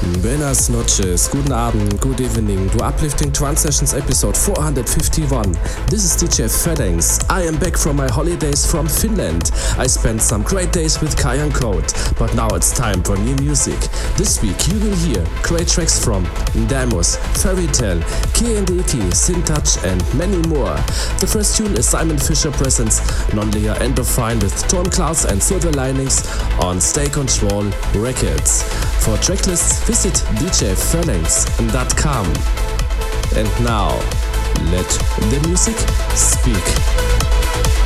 Buenas noches, guten Abend, good evening to Uplifting Trance Sessions episode 451. This is DJ Phalanx. I am back from my holidays from Finland. I spent some great days with Kayan Code, but now it's time for new music. This week you will hear great tracks from Damus, Ferry Tayle, KNDK, Syntouch, and many more. The first tune is Simon Fischer presents Endorphine with Torn Clouds and Silver Linings on State Control Records. For tracklists, visit djphalanx.com. And now, let the music speak.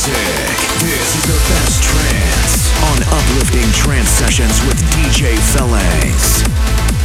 This is the best trance on uplifting trance sessions with DJ Phalanx.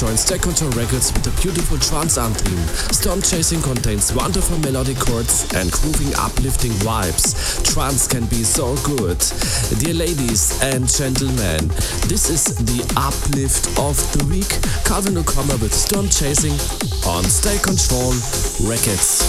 Joins Control Records with a beautiful trance anthem. Storm Chasing contains wonderful melodic chords and grooving uplifting vibes. Trance can be so good. Dear ladies and gentlemen, this is the uplift of the week. Calvin O'Commor with Storm Chasing on State Control Records.